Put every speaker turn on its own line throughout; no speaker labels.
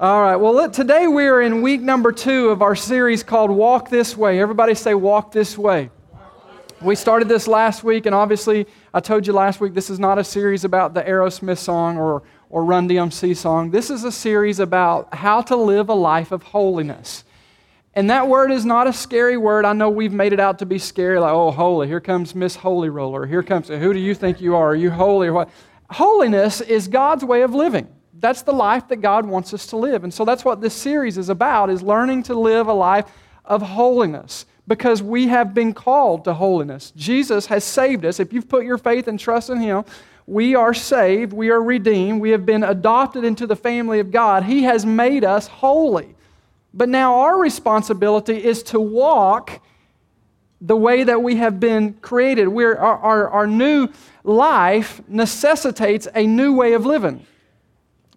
All right, well, let, today we are in week number two of our series called Walk This Way. Everybody say, Walk This Way. We started this last week, and obviously, I told you last week this is not a series about the Aerosmith song or, or Run DMC song. This is a series about how to live a life of holiness. And that word is not a scary word. I know we've made it out to be scary, like, oh, holy, here comes Miss Holy Roller. Here comes, who do you think you are? Are you holy or what? Holiness is God's way of living that's the life that God wants us to live. And so that's what this series is about is learning to live a life of holiness because we have been called to holiness. Jesus has saved us. If you've put your faith and trust in him, we are saved, we are redeemed, we have been adopted into the family of God. He has made us holy. But now our responsibility is to walk the way that we have been created. Our, our, our new life necessitates a new way of living.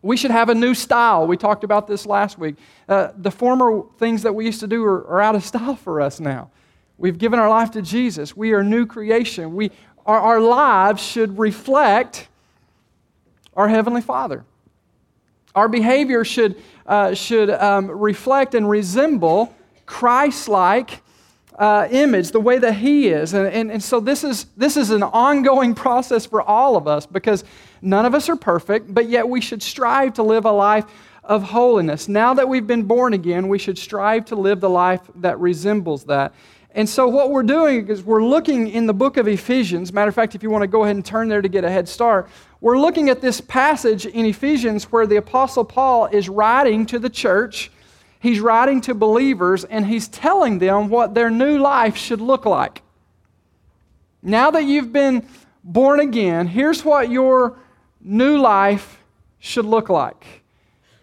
We should have a new style. We talked about this last week. Uh, the former things that we used to do are, are, out of style for us now. We've given our life to Jesus. We are new creation. We, our, our lives should reflect our Heavenly Father. Our behavior should, uh, should um, reflect and resemble Christ like uh, image, the way that He is. And, and, and so this is, this is an ongoing process for all of us because none of us are perfect, but yet we should strive to live a life of holiness. Now that we've been born again, we should strive to live the life that resembles that. And so, what we're doing is we're looking in the book of Ephesians. Matter of fact, if you want to go ahead and turn there to get a head start, we're looking at this passage in Ephesians where the Apostle Paul is writing to the church he's writing to believers and he's telling them what their new life should look like. Now that you've been born again, here's what your new life should look like.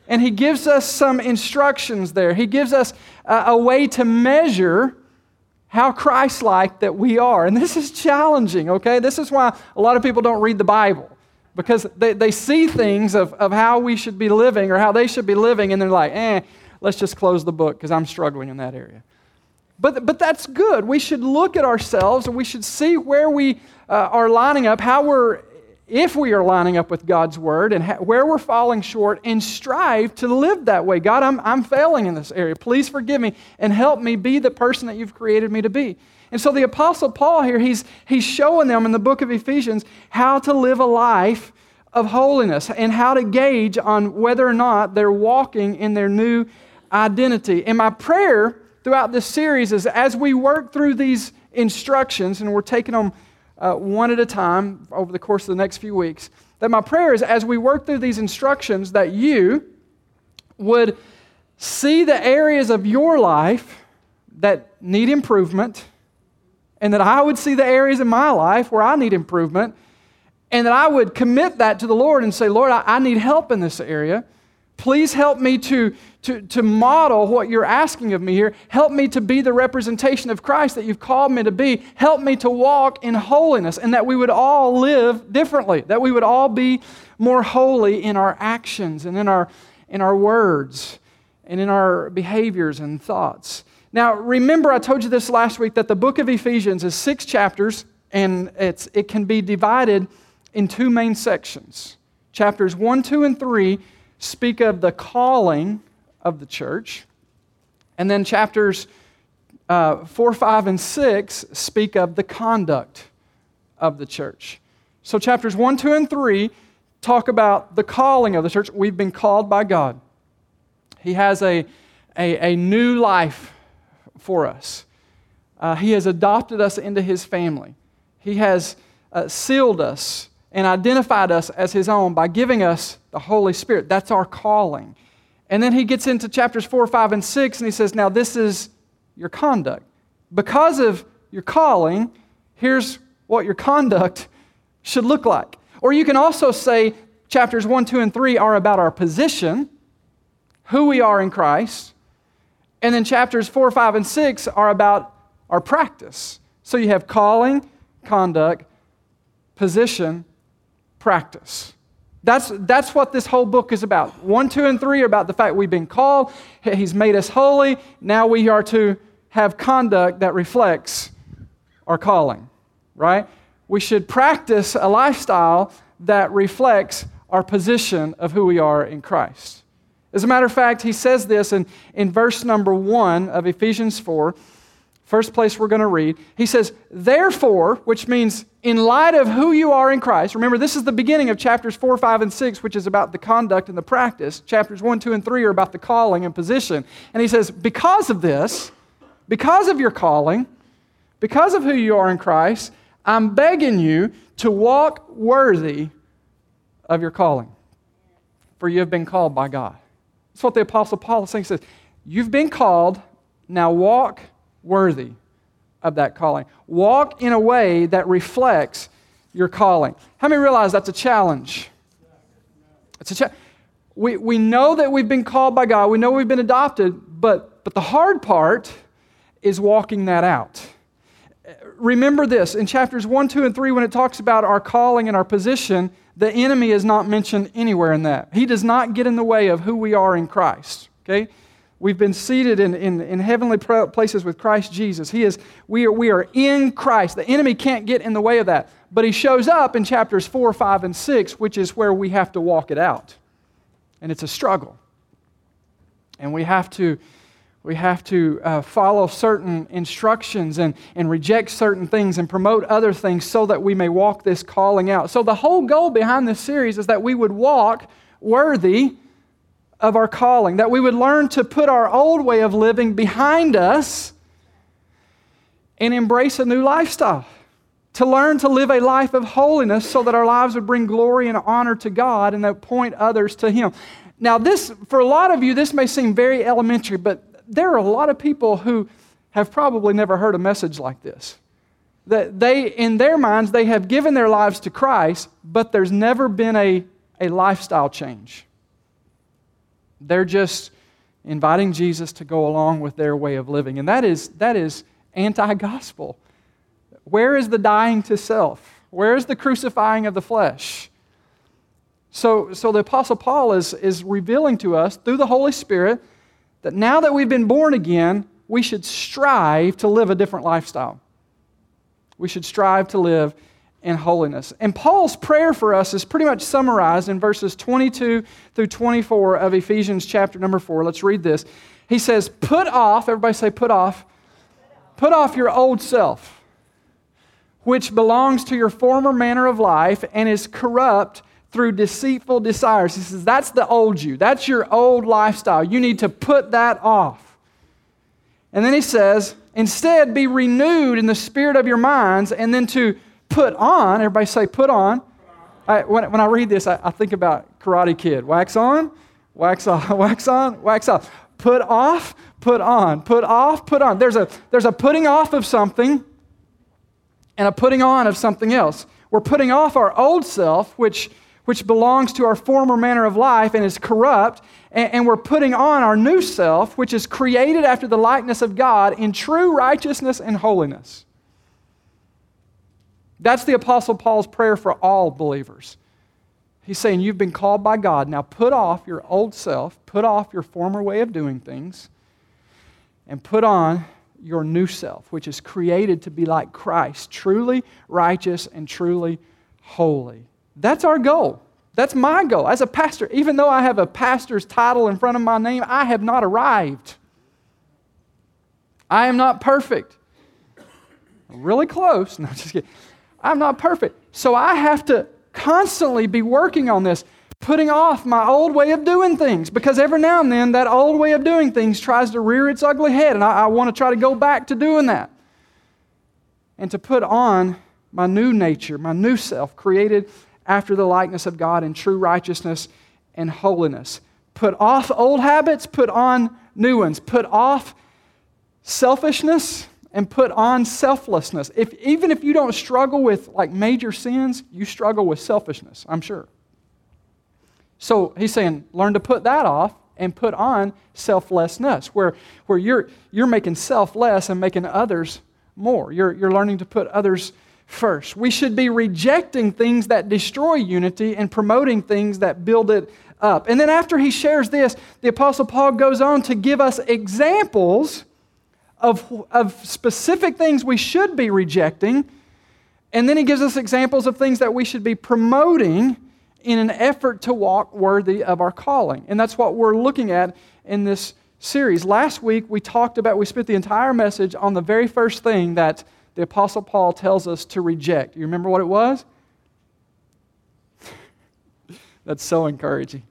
And he gives us some instructions there. He gives us a, a way to measure how Christ like that we are. And this is challenging, okay? This is why a lot of people don't read the Bible because they, they see things of, of how we should be living or how they should be living, and they're like, eh, let's just close the book because I'm struggling in that area. But, but that's good. We should look at ourselves and we should see where we uh, are lining up, how we're, if we are lining up with God's word and where we're falling short, and strive to live that way. God, I'm, I'm failing in this area. Please forgive me and help me be the person that you've created me to be. And so the Apostle Paul here, he's, he's showing them in the book of Ephesians how to live a life of holiness and how to gauge on whether or not they're walking in their new identity. And my prayer throughout this series is as we work through these instructions, and we're taking them uh, one at a time over the course of the next few weeks, that my prayer is as we work through these instructions, that you would see the areas of your life that need improvement, and that I would see the areas in my life where I need improvement, and that I would commit that to the Lord and say, Lord, I, I need help in this area. Please help me to, to, to model what you're asking of me here. Help me to be the representation of Christ that you've called me to be. Help me to walk in holiness and that we would all live differently, that we would all be more holy in our actions and in our, in our words and in our behaviors and thoughts. Now, remember, I told you this last week that the book of Ephesians is six chapters and it's, it can be divided in two main sections. Chapters 1, 2, and 3 speak of the calling of the church. And then chapters uh, 4, 5, and 6 speak of the conduct of the church. So chapters 1, 2, and 3 talk about the calling of the church. We've been called by God, He has a, a, a new life for us. Uh, he has adopted us into His family, He has uh, sealed us and identified us as His own by giving us the Holy Spirit. That's our calling. And then he gets into chapters 4, 5, and 6, and he says, Now this is your conduct. Because of your calling, here's what your conduct should look like. Or you can also say chapters 1, 2, and 3 are about our position, who we are in Christ. And then chapters 4, 5, and 6 are about our practice. So you have calling, conduct, position, practice. That's, that's what this whole book is about. One, two, and three are about the fact we've been called, He's made us holy. Now we are to have conduct that reflects our calling, right? We should practice a lifestyle that reflects our position of who we are in Christ. As a matter of fact, he says this in, in verse number one of Ephesians 4, first place we're going to read. He says, Therefore, which means in light of who you are in Christ. Remember, this is the beginning of chapters 4, 5, and 6, which is about the conduct and the practice. Chapters 1, 2, and 3 are about the calling and position. And he says, Because of this, because of your calling, because of who you are in Christ, I'm begging you to walk worthy of your calling. For you have been called by God. That's what the Apostle Paul is saying. He says, You've been called, now walk worthy of that calling. Walk in a way that reflects your calling. How many realize that's a challenge? It's a cha- we, we know that we've been called by God, we know we've been adopted, but, but the hard part is walking that out. Remember this in chapters 1, 2, and 3, when it talks about our calling and our position, the enemy is not mentioned anywhere in that. He does not get in the way of who we are in Christ. Okay? We've been seated in, in, in heavenly places with Christ Jesus. He is, we, are, we are in Christ. The enemy can't get in the way of that. But he shows up in chapters 4, 5, and 6, which is where we have to walk it out. And it's a struggle. And we have to we have to uh, follow certain instructions and, and reject certain things and promote other things so that we may walk this calling out. So, the whole goal behind this series is that we would walk worthy of our calling, that we would learn to put our old way of living behind us and embrace a new lifestyle. To learn to live a life of holiness so that our lives would bring glory and honor to God and that point others to Him. Now, this, for a lot of you, this may seem very elementary, but there are a lot of people who have probably never heard a message like this. That they, in their minds, they have given their lives to Christ, but there's never been a, a lifestyle change. They're just inviting Jesus to go along with their way of living. And that is, that is anti gospel. Where is the dying to self? Where is the crucifying of the flesh? So, so the Apostle Paul is, is revealing to us through the Holy Spirit that now that we've been born again, we should strive to live a different lifestyle. We should strive to live in holiness. And Paul's prayer for us is pretty much summarized in verses 22 through 24 of Ephesians chapter number 4. Let's read this. He says, Put off, everybody say, put off. Put off your old self, which belongs to your former manner of life and is corrupt through deceitful desires. He says, That's the old you. That's your old lifestyle. You need to put that off. And then he says, Instead, be renewed in the spirit of your minds, and then to put on, everybody say, put on. I, when, when I read this, I, I think about Karate Kid. Wax on, wax off, wax on, wax off. Put off, put on, put off, put on. There's a, there's a putting off of something and a putting on of something else. We're putting off our old self, which which belongs to our former manner of life and is corrupt, and, and, we're putting on our new self, which is created after the likeness of God in true righteousness and holiness. That's the Apostle Paul's prayer for all believers. He's saying, You've been called by God. Now put off your old self, put off your former way of doing things, and put on your new self, which is created to be like Christ, truly righteous and truly holy. That's our goal. That's my goal. As a pastor, even though I have a pastor's title in front of my name, I have not arrived. I am not perfect. Really close. No, just kidding. I'm not perfect. So I have to constantly be working on this, putting off my old way of doing things because every now and then that old way of doing things tries to rear its ugly head, and I, I want to try to go back to doing that. And to put on my new nature, my new self, created after the likeness of God in true righteousness and holiness. Put off old habits, put on new ones. Put off selfishness and put on selflessness. If, even if you don't struggle with like major sins, you struggle with selfishness, I'm sure. So he's saying, learn to put that off and put on selflessness, where, where you're, you're making self less and making others more. You're, you're learning to put others first. We should be rejecting things that destroy unity and promoting things that build it up. And then after he shares this, the Apostle Paul goes on to give us examples of, of specific things we should be rejecting. And then he gives us examples of things that we should be promoting in an effort to walk worthy of our calling. And that's what we're looking at in this series. Last week, we talked about, we spent the entire message on the very first thing that the Apostle Paul tells us to reject. You remember what it was? That's so encouraging.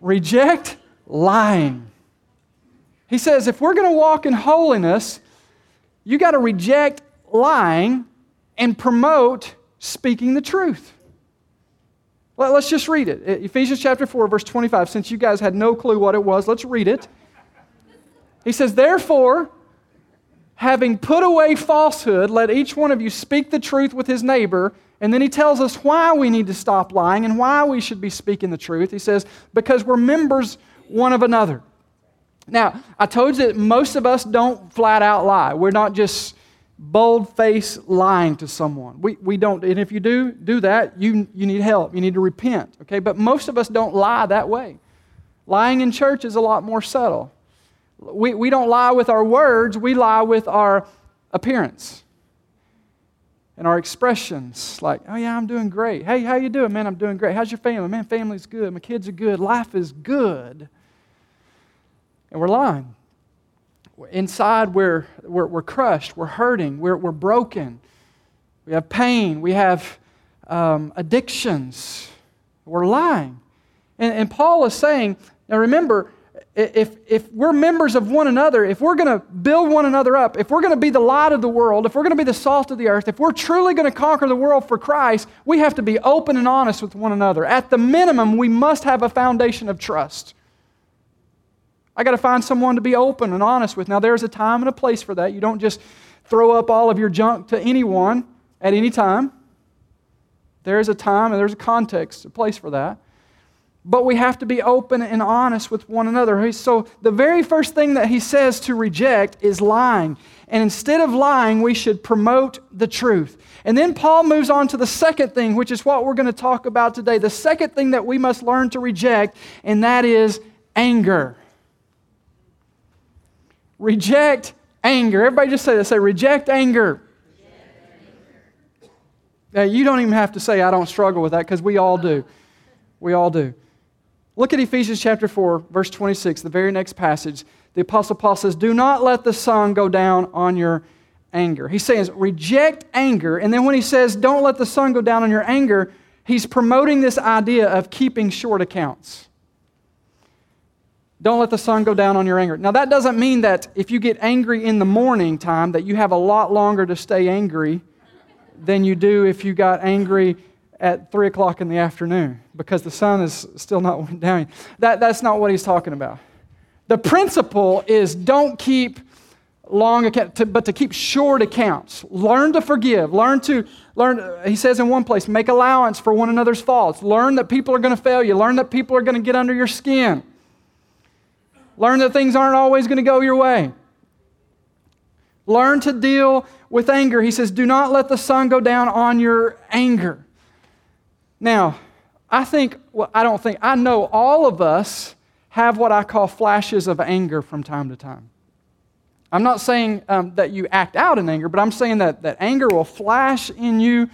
Reject lying. He says if we're going to walk in holiness, you got to reject lying and promote speaking the truth. Let's just read it. Ephesians chapter 4, verse 25. Since you guys had no clue what it was, let's read it. He says, Therefore, having put away falsehood, let each one of you speak the truth with his neighbor. And then he tells us why we need to stop lying and why we should be speaking the truth. He says, Because we're members one of another. Now, I told you that most of us don't flat out lie. We're not just bold face lying to someone. We, we don't, and if you do do that, you, you need help. You need to repent, okay? But most of us don't lie that way. Lying in church is a lot more subtle. We, we don't lie with our words, we lie with our appearance and our expressions like oh yeah i'm doing great hey how you doing man i'm doing great how's your family man family's good my kids are good life is good and we're lying Inside, we're, we're, we're crushed, we're hurting, we're, we're broken. We have pain, we have um, addictions, we're lying. And, and Paul is saying, now remember, if, if we're members of one another, if we're going to build one another up, if we're going to be the light of the world, if we're going to be the salt of the earth, if we're truly going to conquer the world for Christ, we have to be open and honest with one another. At the minimum, we must have a foundation of trust. I got to find someone to be open and honest with. Now, there's a time and a place for that. You don't just throw up all of your junk to anyone at any time. There's a time and there's a context, a place for that. But we have to be open and honest with one another. So, the very first thing that he says to reject is lying. And instead of lying, we should promote the truth. And then Paul moves on to the second thing, which is what we're going to talk about today. The second thing that we must learn to reject, and that is anger. Reject anger. Everybody just say that. Say, reject anger. Now, you don't even have to say, I don't struggle with that, because we all do. We all do. Look at Ephesians chapter 4, verse 26, the very next passage. The Apostle Paul says, Do not let the sun go down on your anger. He says, reject anger. And then when he says, Don't let the sun go down on your anger, he's promoting this idea of keeping short accounts. Don't let the sun go down on your anger. Now, that doesn't mean that if you get angry in the morning time, that you have a lot longer to stay angry than you do if you got angry at 3 o'clock in the afternoon because the sun is still not went down. That, that's not what he's talking about. The principle is don't keep long account, but to keep short accounts. Learn to forgive. Learn to learn. He says in one place, make allowance for one another's faults. Learn that people are going to fail you. Learn that people are going to get under your skin. Learn that things aren't always going to go your way. Learn to deal with anger. He says, Do not let the sun go down on your anger. Now, I think, well, I don't think, I know all of us have what I call flashes of anger from time to time. I'm not saying um, that you act out in anger, but I'm saying that, that anger will flash in you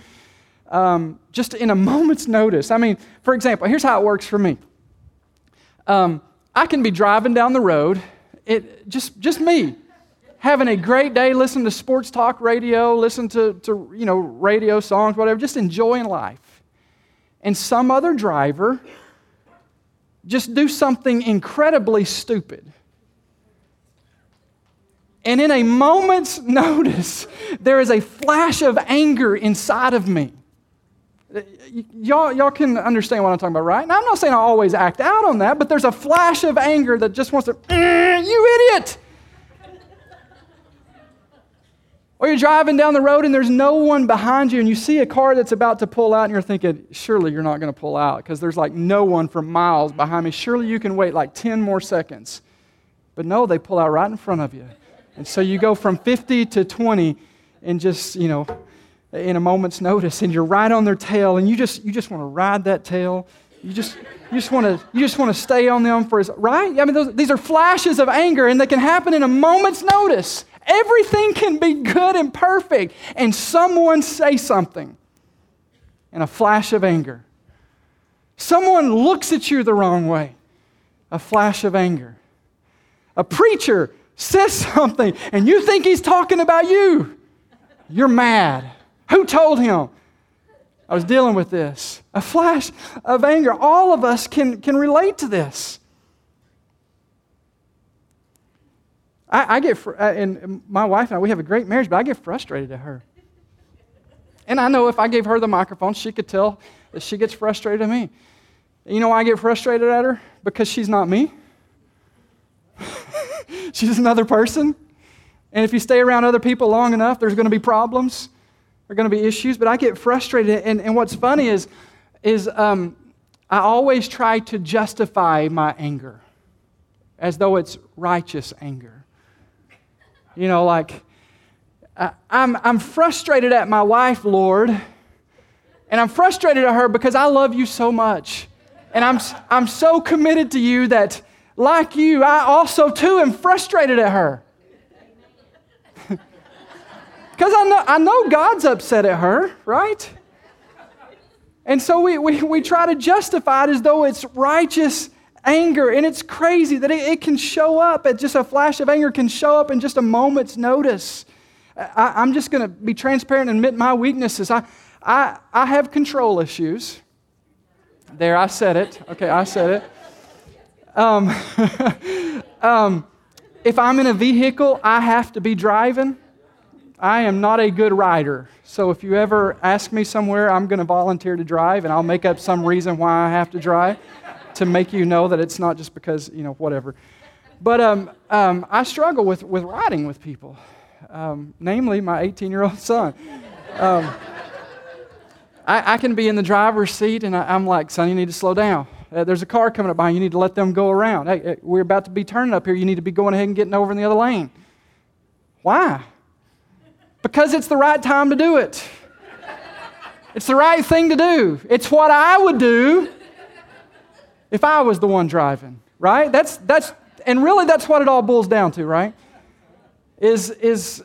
um, just in a moment's notice. I mean, for example, here's how it works for me. Um, I can be driving down the road, it, just, just me, having a great day, listening to sports talk radio, listening to, to you know, radio songs, whatever, just enjoying life. And some other driver just do something incredibly stupid. And in a moment's notice, there is a flash of anger inside of me y'all, y'all can understand what I'm talking about, right? Now, I'm not saying I always act out on that, but there's a flash of anger that just wants to, mm, you idiot! Or you're driving down the road and there's no one behind you, and you see a car that's about to pull out, and you're thinking, surely you're not going to pull out because there's like no one for miles behind me. Surely you can wait like 10 more seconds. But no, they pull out right in front of you. And so you go from 50 to 20 and just, you know, in a moment's notice and you're right on their tail and you just you just want to ride that tail you just you just want to you just want to stay on them for right i mean those, these are flashes of anger and they can happen in a moment's notice everything can be good and perfect and someone say something in a flash of anger Someone looks at you the wrong way, a flash of anger. A preacher says something and you think he's talking about you. You're mad. Who told him? I was dealing with this. A flash of anger. All of us can, can relate to this. I, I get, fr- uh, and my wife and I, we have a great marriage, but I get frustrated at her. And I know if I gave her the microphone, she could tell that she gets frustrated at me. You know why I get frustrated at her? Because she's not me. she's another person. And if you stay around other people long enough, there's going to be problems. Are going to be issues. But I get frustrated. And, and what's funny is, is um, I always try to justify my anger as though it's righteous anger. You know, like, I'm, I'm frustrated at my wife, Lord, and I'm frustrated at her because I love you so much. And I'm, I'm so committed to you that, like you, I also too am frustrated at her. Because I know, I know God's upset at her, right? And so we, we, we try to justify it as though it's righteous anger. And it's crazy that it, it can show up at just a flash of anger, can show up in just a moment's notice. I, am just going to be transparent and admit my weaknesses. I, I, I have control issues. There, I said it. Okay, I said it. Um, um, if I'm in a vehicle, I have to be driving. I am not a good rider. So if you ever ask me somewhere, I'm going to volunteer to drive, and I'll make up some reason why I have to drive to make you know that it's not just because, you know, whatever. But um, um, I struggle with, with riding with people um, namely my 18 year old son. Um, I, I, can be in the driver's seat and I, am like, son, you need to slow down. Uh, there's a car coming up behind you. You need to let them go around. Hey, we're about to be turning up here. You need to be going ahead and getting over in the other lane. Why? Because it's the right time to do it. It's the right thing to do. It's what I would do if I was the one driving, right? That's, that's, and really that's what it all boils down to, right? is, is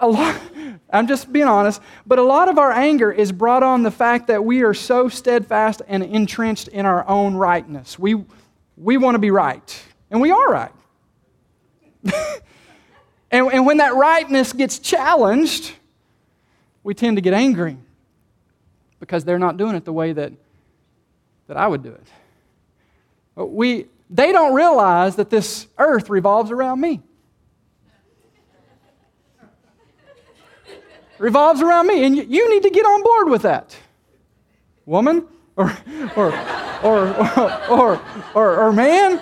a lot, I'm just being honest, but a lot of our anger is brought on the fact that we are so steadfast and entrenched in our own rightness. We, we want to be right, and we are right. and, and when that rightness gets challenged, we tend to get angry because they're not doing it the way that, that I would do it. We, they don't realize that this earth revolves around me. revolves around me. And you need to get on board with that. Woman or, or, or, or, or, or, man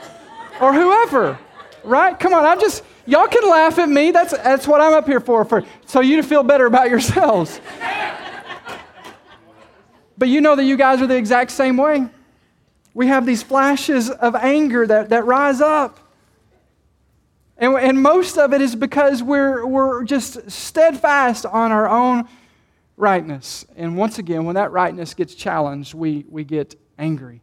or whoever, right? Come on, I'm just, y'all can laugh at me. That's, that's what I'm up here for, for, so you to feel better about yourselves. But you know that you guys are the exact same way. We have these flashes of anger that, that rise up. And, and most of it is because we're, we're just steadfast on our own rightness. And once again, when that rightness gets challenged, we, we get angry.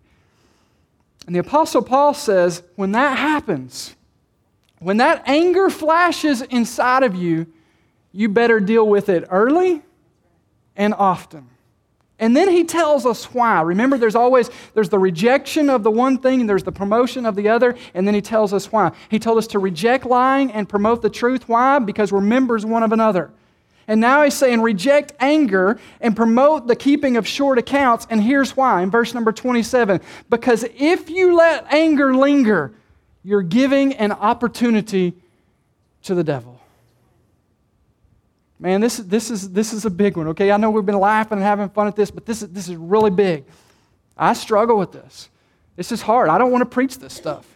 And the Apostle Paul says, when that happens, when that anger flashes inside of you, you better deal with it early and often. And then he tells us why. Remember, there's always there's the rejection of the one thing and there's the promotion of the other, and then he tells us why. He told us to reject lying and promote the truth. Why? Because we're members one of another. And now he's saying reject anger and promote the keeping of short accounts. And here's why in verse number 27 because if you let anger linger, you're giving an opportunity to the devil. Man, this, this, is, this is a big one, okay? I know we've been laughing and having fun at this, but this is, this is really big. I struggle with this. This is hard. I don't want to preach this stuff.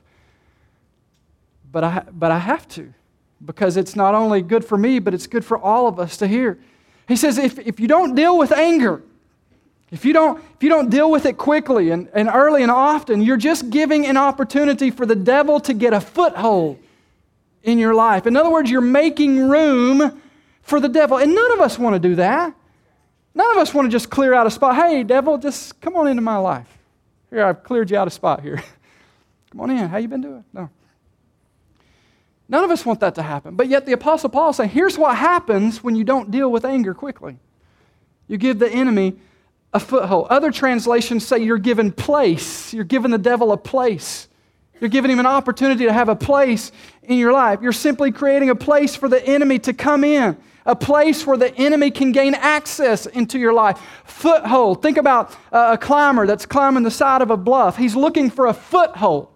But I, but I have to because it's not only good for me, but it's good for all of us to hear. He says, if, if you don't deal with anger, if you don't, if you don't deal with it quickly and, and early and often, you're just giving an opportunity for the devil to get a foothold in your life. In other words, you're making room for the devil. And none of us want to do that. None of us want to just clear out a spot. Hey, devil, just come on into my life. Here, I've cleared you out a spot here. come on in. How you been doing? No. None of us want that to happen. But yet the Apostle Paul is saying, here's what happens when you don't deal with anger quickly. You give the enemy a foothold. Other translations say you're given place. You're giving the devil a place. You're giving him an opportunity to have a place in your life. You're simply creating a place for the enemy to come in, a place where the enemy can gain access into your life. Foothold. Think about a climber that's climbing the side of a bluff. He's looking for a foothold,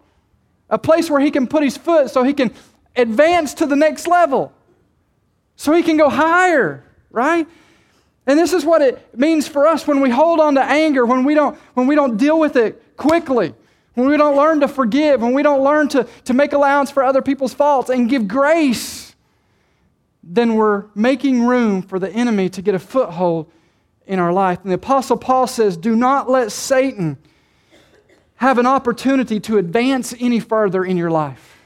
a place where he can put his foot so he can advance to the next level, so he can go higher, right? And this is what it means for us when we hold on to anger, when we don't, when we don't deal with it quickly, when we don't learn to forgive, when we don't learn to, to make allowance for other people's faults and give grace, then we're making room for the enemy to get a foothold in our life. And the Apostle Paul says, Do not let Satan have an opportunity to advance any further in your life.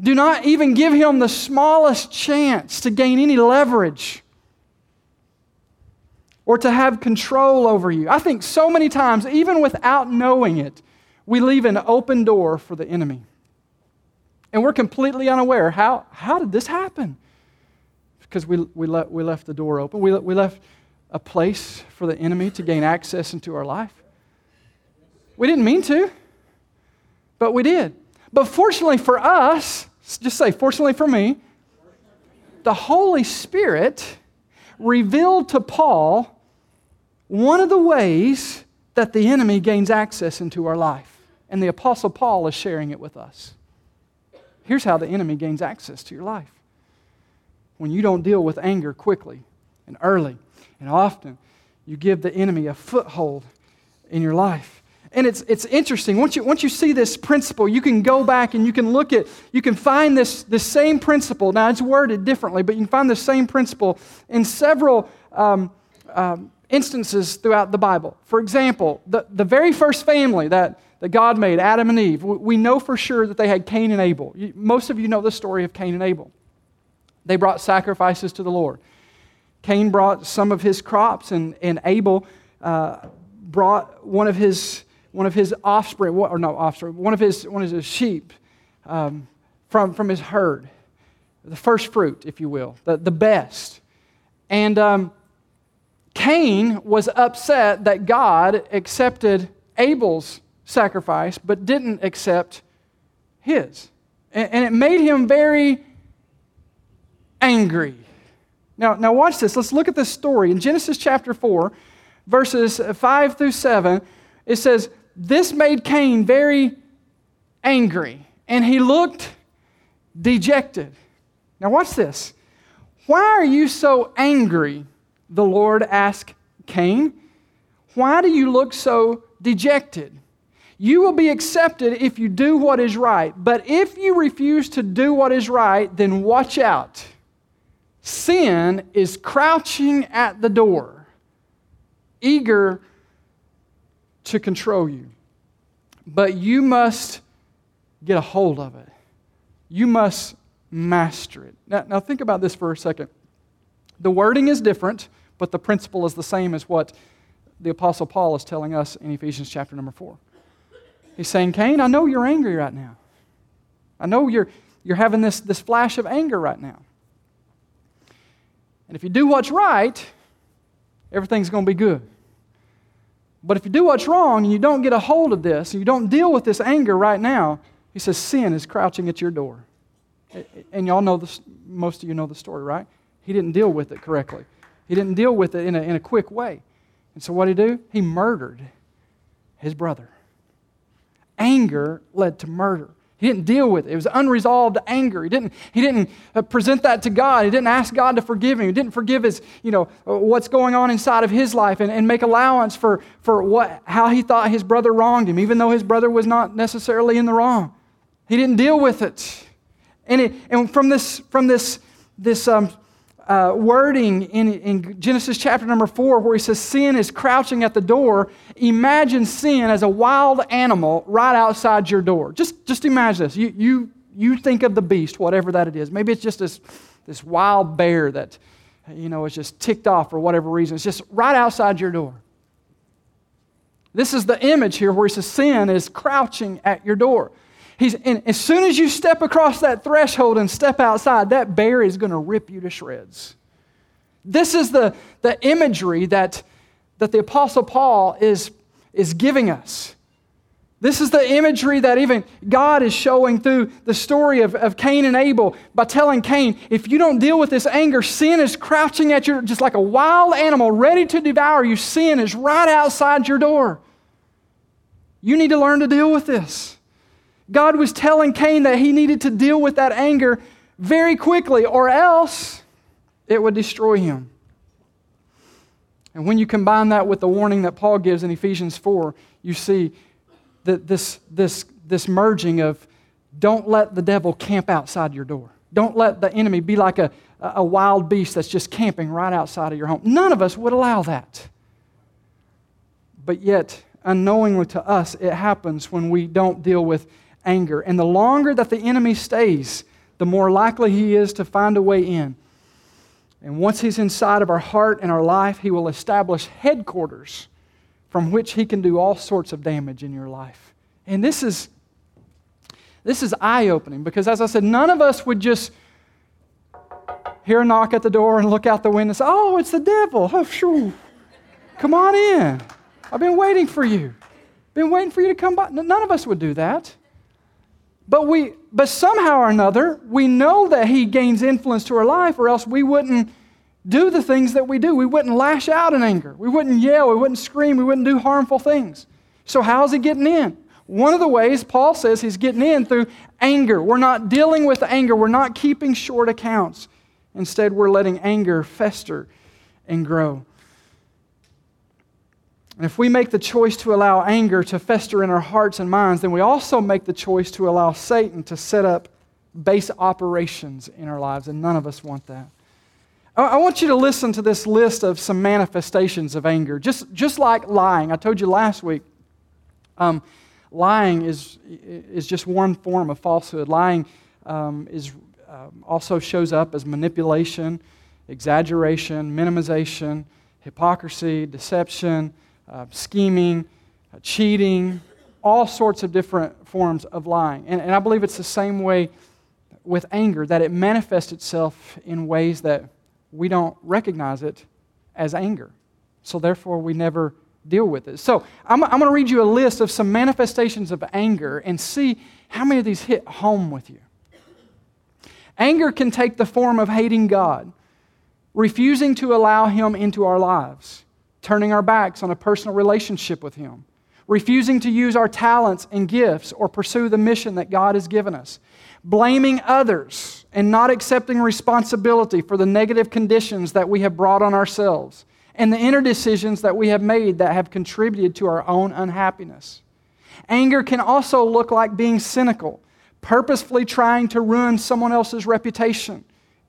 Do not even give him the smallest chance to gain any leverage or to have control over you. I think so many times, even without knowing it, we leave an open door for the enemy. And we're completely unaware. How, how did this happen? Because we, we, le- we left the door open. We, we left a place for the enemy to gain access into our life. We didn't mean to, but we did. But fortunately for us, just say, fortunately for me, the Holy Spirit revealed to Paul one of the ways that the enemy gains access into our life. And the Apostle Paul is sharing it with us. Here's how the enemy gains access to your life when you don't deal with anger quickly and early and often, you give the enemy a foothold in your life. And it's, it's interesting. Once you, once you see this principle, you can go back and you can look at, you can find this, this same principle. Now, it's worded differently, but you can find the same principle in several um, um, instances throughout the Bible. For example, the, the very first family that, that God made, Adam and Eve, we know for sure that they had Cain and Abel. Most of you know the story of Cain and Abel. They brought sacrifices to the Lord. Cain brought some of his crops, and, and Abel uh, brought one of his one of his offspring, or no offspring, one of his, one of his sheep um, from, from his herd, the first fruit, if you will, the, the best. And um, Cain was upset that God accepted Abel's sacrifice but didn't accept his. And, it made him very angry. Now, now, watch this. Let's look at this story. In Genesis chapter 4, verses 5 through 7, it says, this made Cain very angry, and he looked dejected. Now, watch this. Why are you so angry? The Lord asked Cain. Why do you look so dejected? You will be accepted if you do what is right, but if you refuse to do what is right, then watch out. Sin is crouching at the door, eager to control you. But you must get a hold of it. You must master it. Now, now think about this for a second. The wording is different, but the principle is the same as what the Apostle Paul is telling us in Ephesians chapter number 4. He's saying, Cain, I know you're angry right now. I know you're, you're having this, this flash of anger right now. And if you do what's right, everything's going to be good. But if you do what's wrong and you don't get a hold of this and you don't deal with this anger right now, he says sin is crouching at your door. And y'all know this, most of you know the story, right? He didn't deal with it correctly. He didn't deal with it in a, in a quick way. And so what did he do? He murdered his brother. Anger led to murder. He didn't deal with it. It was unresolved anger. He didn't, he didn't uh, present that to God. He didn't ask God to forgive him. He didn't forgive his, you know, uh, what's going on inside of his life and, and make allowance for, for what, how he thought his brother wronged him, even though his brother was not necessarily in the wrong. He didn't deal with it. And, it, and from this, from this, this um, uh, wording in, in Genesis chapter number four, where he says sin is crouching at the door, imagine sin as a wild animal right outside your door. Just, just imagine this. You, you, you think of the beast, whatever that it is. Maybe it's just this, this wild bear that, you know, is just ticked off for whatever reason. It's just right outside your door. This is the image here where he says sin is crouching at your door. He's, and as soon as you step across that threshold and step outside, that bear is going to rip you to shreds. This is the, the imagery that, that the Apostle Paul is, is giving us. This is the imagery that even God is showing through the story of, of Cain and Abel by telling Cain, if you don't deal with this anger, sin is crouching at your, just like a wild animal ready to devour you. Sin is right outside your door. You need to learn to deal with this. God was telling Cain that he needed to deal with that anger very quickly, or else it would destroy him. And when you combine that with the warning that Paul gives in Ephesians 4, you see that this, this, this merging of don't let the devil camp outside your door. Don't let the enemy be like a, a wild beast that's just camping right outside of your home. None of us would allow that. But yet, unknowingly to us, it happens when we don't deal with anger. And the longer that the enemy stays, the more likely he is to find a way in. And once he's inside of our heart and our life, he will establish headquarters from which he can do all sorts of damage in your life. And this is this is eye-opening because as I said, none of us would just hear a knock at the door and look out the window and say, "Oh, it's the devil." Oh. Come on in. I've been waiting for you. Been waiting for you to come by. None of us would do that. But we but somehow or another, we know that he gains influence to our life, or else we wouldn't do the things that we do. We wouldn't lash out in anger. We wouldn't yell. We wouldn't scream. We wouldn't do harmful things. So, how's he getting in? One of the ways Paul says he's getting in through anger. We're not dealing with anger, we're not keeping short accounts. Instead, we're letting anger fester and grow. And if we make the choice to allow anger to fester in our hearts and minds, then we also make the choice to allow Satan to set up base operations in our lives, and none of us want that. I want you to listen to this list of some manifestations of anger, just, just like lying. I told you last week, um, lying is, is just one form of falsehood. Lying um, is, um, also shows up as manipulation, exaggeration, minimization, hypocrisy, deception, uh, scheming, uh, cheating, all sorts of different forms of lying. And, and I believe it's the same way with anger, that it manifests itself in ways that we don't recognize it as anger. So therefore, we never deal with it. So I'm, I'm going to read you a list of some manifestations of anger and see how many of these hit home with you. Anger can take the form of hating God, refusing to allow Him into our lives, turning our backs on a personal relationship with Him, refusing to use our talents and gifts or pursue the mission that God has given us, blaming others and not accepting responsibility for the negative conditions that we have brought on ourselves and the inner decisions that we have made that have contributed to our own unhappiness. Anger can also look like being cynical, purposefully trying to ruin someone else's reputation,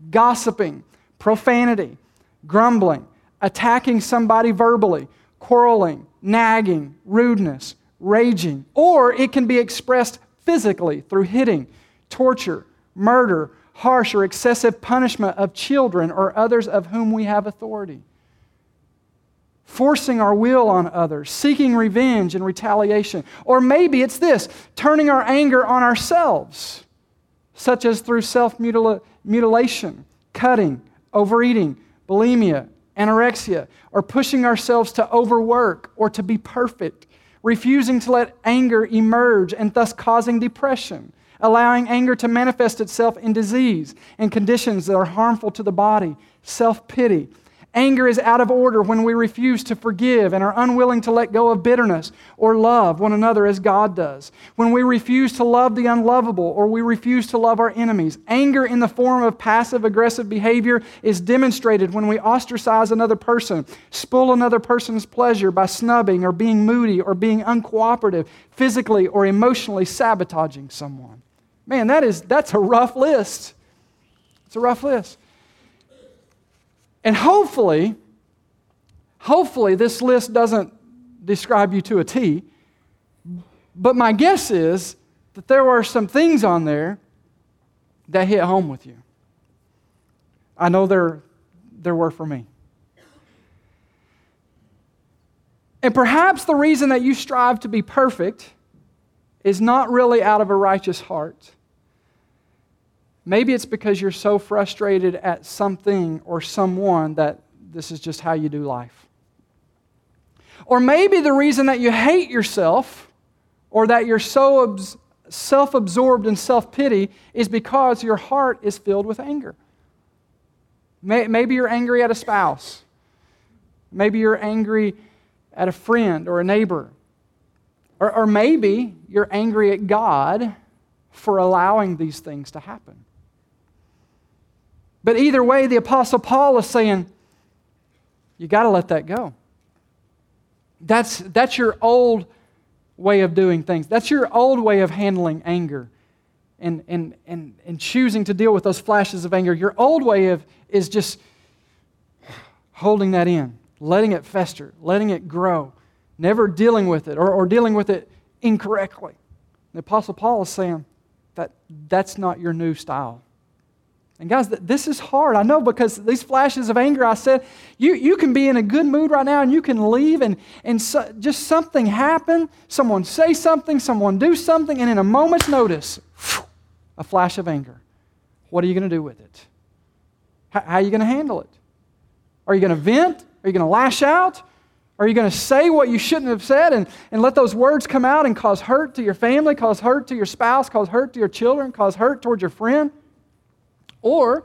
gossiping, profanity, grumbling, attacking somebody verbally, quarreling, nagging, rudeness, raging, or it can be expressed physically through hitting, torture, murder, harsh or excessive punishment of children or others of whom we have authority. Forcing our will on others, seeking revenge and retaliation. Or maybe it's this turning our anger on ourselves, such as through self mutilation, cutting, overeating, bulimia, anorexia, or pushing ourselves to overwork or to be perfect, refusing to let anger emerge and thus causing depression allowing anger to manifest itself in disease and conditions that are harmful to the body, self pity. Anger is out of order when we refuse to forgive and are unwilling to let go of bitterness or love one another as God does. When we refuse to love the unlovable or we refuse to love our enemies. Anger in the form of passive aggressive behavior is demonstrated when we ostracize another person, spoil another person's pleasure by snubbing or being moody or being uncooperative, physically or emotionally sabotaging someone. Man, that is, that's a rough list. It's a rough list. And hopefully, hopefully, this list doesn't describe you to a T. But my guess is that there were some things on there that hit home with you. I know there, there were for me. And perhaps the reason that you strive to be perfect is not really out of a righteous heart. Maybe it's because you're so frustrated at something or someone that this is just how you do life. Or maybe the reason that you hate yourself or that you're so self absorbed and self pity is because your heart is filled with anger. Maybe you're angry at a spouse. Maybe you're angry at a friend or a neighbor. Or, or maybe you're angry at God for allowing these things to happen. But either way, the Apostle Paul is saying, you got to let that go. That's, that's your old way of doing things. That's your old way of handling anger and, and, and, and choosing to deal with those flashes of anger. Your old way of is just holding that in, letting it fester, letting it grow, never dealing with it or, or dealing with it incorrectly. The Apostle Paul is saying that that's not your new style. And guys, this is hard. I know because these flashes of anger, I said, you, you can be in a good mood right now and you can leave and, and so, just something happen, someone say something, someone do something, and in a moment's notice, a flash of anger. What are you going to do with it? How, how are you going to handle it? Are you going to vent? Are you going to lash out? Are you going to say what you shouldn't have said and, and let those words come out and cause hurt to your family, cause hurt to your spouse, cause hurt to your children, cause hurt towards your friend? Or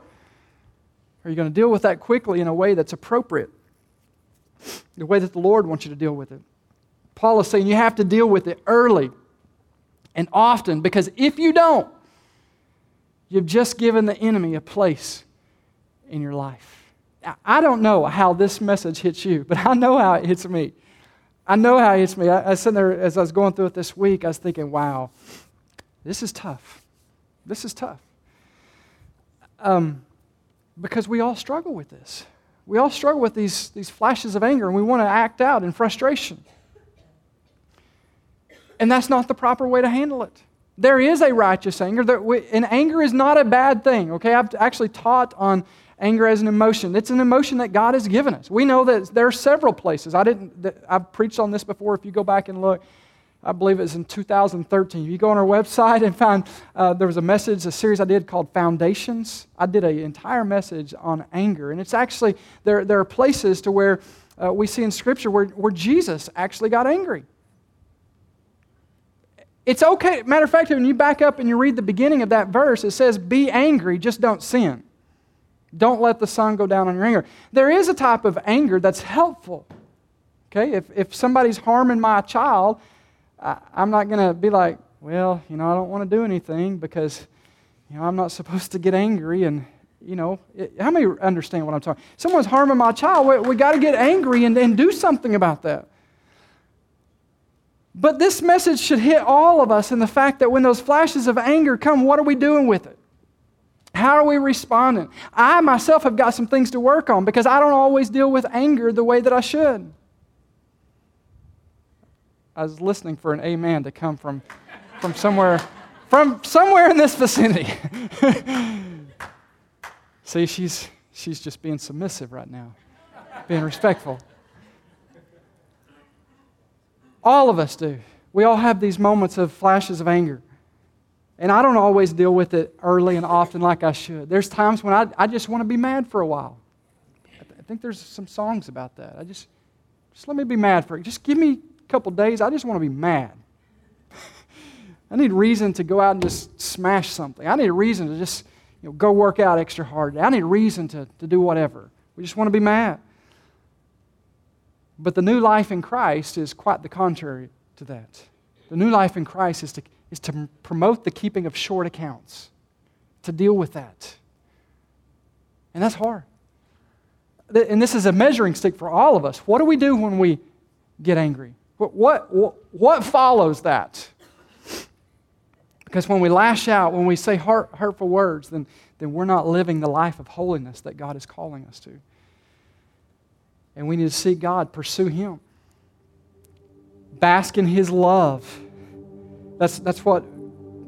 are you going to deal with that quickly in a way that's appropriate? The way that the Lord wants you to deal with it. Paul is saying you have to deal with it early and often because if you don't, you've just given the enemy a place in your life. I don't know how this message hits you, but I know how it hits me. I know how it hits me. I, I sitting there as I was going through it this week, I was thinking, wow, this is tough. This is tough. Um, because we all struggle with this. We all struggle with these, these flashes of anger and we want to act out in frustration. And that's not the proper way to handle it. There is a righteous anger, we, and anger is not a bad thing, okay? I've actually taught on anger as an emotion. It's an emotion that God has given us. We know that there are several places. I didn't, I've preached on this before. If you go back and look, I believe it was in 2013. If you go on our website and find uh, there was a message, a series I did called Foundations. I did an entire message on anger. And it's actually, there, there are places to where uh, we see in Scripture where, where Jesus actually got angry. It's okay. Matter of fact, when you back up and you read the beginning of that verse, it says, Be angry, just don't sin. Don't let the sun go down on your anger. There is a type of anger that's helpful. Okay? If, if somebody's harming my child, I, am not going to be like, well, you know, I don't want to do anything because, you know, I'm not supposed to get angry. And, you know, it, how many understand what I'm talking? Someone's harming my child. We, we got to get angry and, and do something about that. But this message should hit all of us in the fact that when those flashes of anger come, what are we doing with it? How are we responding? I myself have got some things to work on because I don't always deal with anger the way that I should. I was listening for an amen to come from, from somewhere from somewhere in this vicinity. See, she's she's just being submissive right now, being respectful. All of us do. We all have these moments of flashes of anger. And I don't always deal with it early and often like I should. There's times when I, I just want to be mad for a while. I, th- I think there's some songs about that. I just, just let me be mad for it. Just give me couple days, I just want to be mad. I need reason to go out and just smash something. I need a reason to just you know, go work out extra hard. I need a reason to, to do whatever. We just want to be mad. But the new life in Christ is quite the contrary to that. The new life in Christ is to, is to promote the keeping of short accounts, to deal with that. And that's hard. And this is a measuring stick for all of us. What do we do when we get angry? What, what, what follows that? Because when we lash out, when we say hurt, hurtful words, then, then we're not living the life of holiness that God is calling us to. And we need to see God, pursue Him, bask in His love. That's, that's what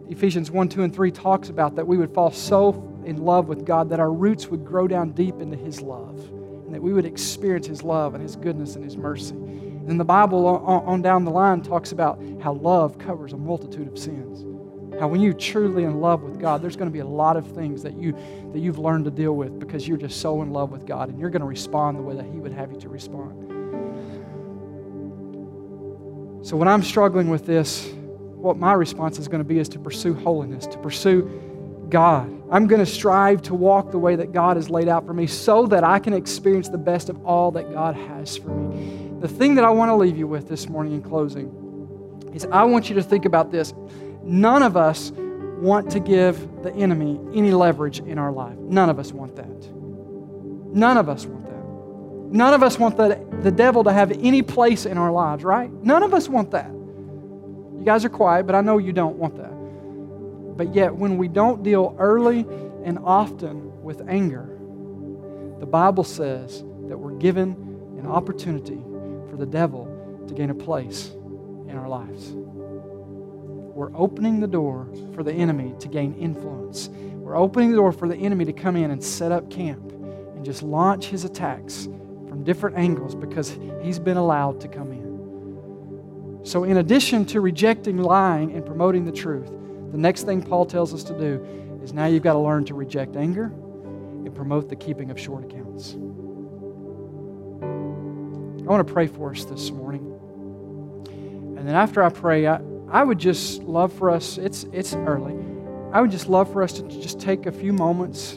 Ephesians 1, 2, and 3 talks about that we would fall so in love with God that our roots would grow down deep into His love, and that we would experience His love and His goodness and His mercy. And the Bible on, on down the line talks about how love covers a multitude of sins. How when you're truly in love with God, there's going to be a lot of things that, you, that you've learned to deal with because you're just so in love with God and you're going to respond the way that He would have you to respond. So when I'm struggling with this, what my response is going to be is to pursue holiness, to pursue God. I'm going to strive to walk the way that God has laid out for me so that I can experience the best of all that God has for me. The thing that I want to leave you with this morning in closing is I want you to think about this. None of us want to give the enemy any leverage in our life. None of us want that. None of us want that. None of us want the, the devil to have any place in our lives, right? None of us want that. You guys are quiet, but I know you don't want that. But yet, when we don't deal early and often with anger, the Bible says that we're given an opportunity the devil to gain a place in our lives. We're opening the door for the enemy to gain influence. We're opening the door for the enemy to come in and set up camp and just launch his attacks from different angles because he's been allowed to come in. So, in addition to rejecting lying and promoting the truth, the next thing Paul tells us to do is now you've got to learn to reject anger and promote the keeping of short accounts. I want to pray for us this morning. And then after I pray, I, I would just love for us, it's, it's early, I would just love for us to just take a few moments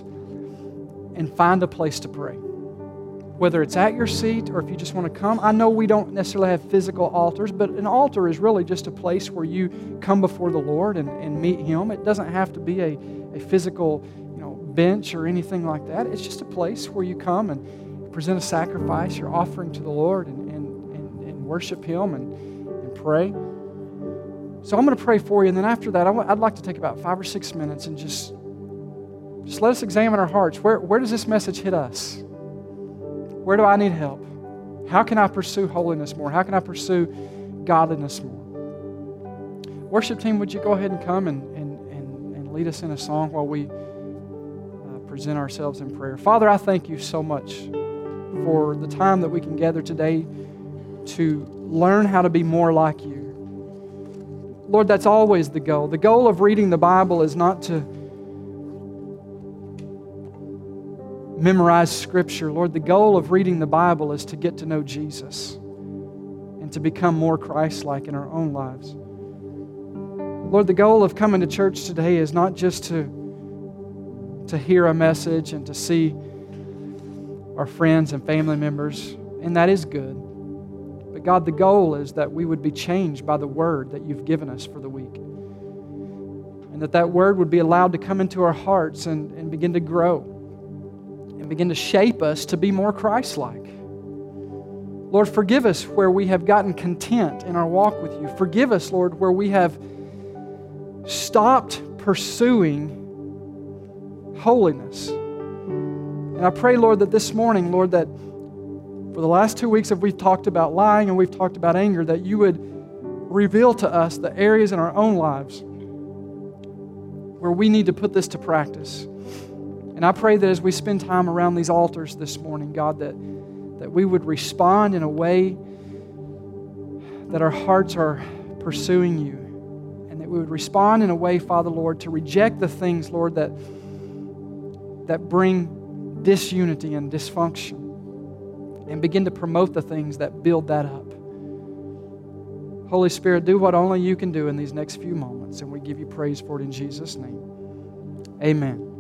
and find a place to pray whether it's at your seat or if you just want to come. I know we don't necessarily have physical altars, but an altar is really just a place where you come before the Lord and, and meet Him. It doesn't have to be a, a physical you know, bench or anything like that. It's just a place where you come and present a sacrifice, your offering to the Lord, and, and, and, and worship Him and, and pray. So I'm going to pray for you, and then after that, i w- I'd like to take about five or six minutes and just, just let us examine our hearts. Where, where does this message hit us? Where do I need help? How can I pursue holiness more? How can I pursue godliness more? Worship team, would you go ahead and come and, and, and, and lead us in a song while we uh, present ourselves in prayer? Father, I thank you so much for the time that we can gather today to learn how to be more like you. Lord, that's always the goal. The goal of reading the Bible is not to memorize Scripture. Lord, the goal of reading the Bible is to get to know Jesus and to become more Christ like in our own lives. Lord, the goal of coming to church today is not just to, to hear a message and to see our friends and family members, and that is good. But God, the goal is that we would be changed by the word that you've given us for the week. And that that word would be allowed to come into our hearts and, and begin to grow and begin to shape us to be more Christ like. Lord, forgive us where we have gotten content in our walk with you. Forgive us, Lord, where we have stopped pursuing holiness. And I pray, Lord, that this morning, Lord, that for the last two weeks, if we've talked about lying and we've talked about anger, that you would reveal to us the areas in our own lives where we need to put this to practice. And I pray that as we spend time around these altars this morning, God, that, that we would respond in a way that our hearts are pursuing you. And that we would respond in a way, Father, Lord, to reject the things, Lord, that, that bring disunity and dysfunction. And begin to promote the things that build that up. Holy Spirit, do what only you can do in these next few moments. And we give you praise for it in Jesus' name. Amen.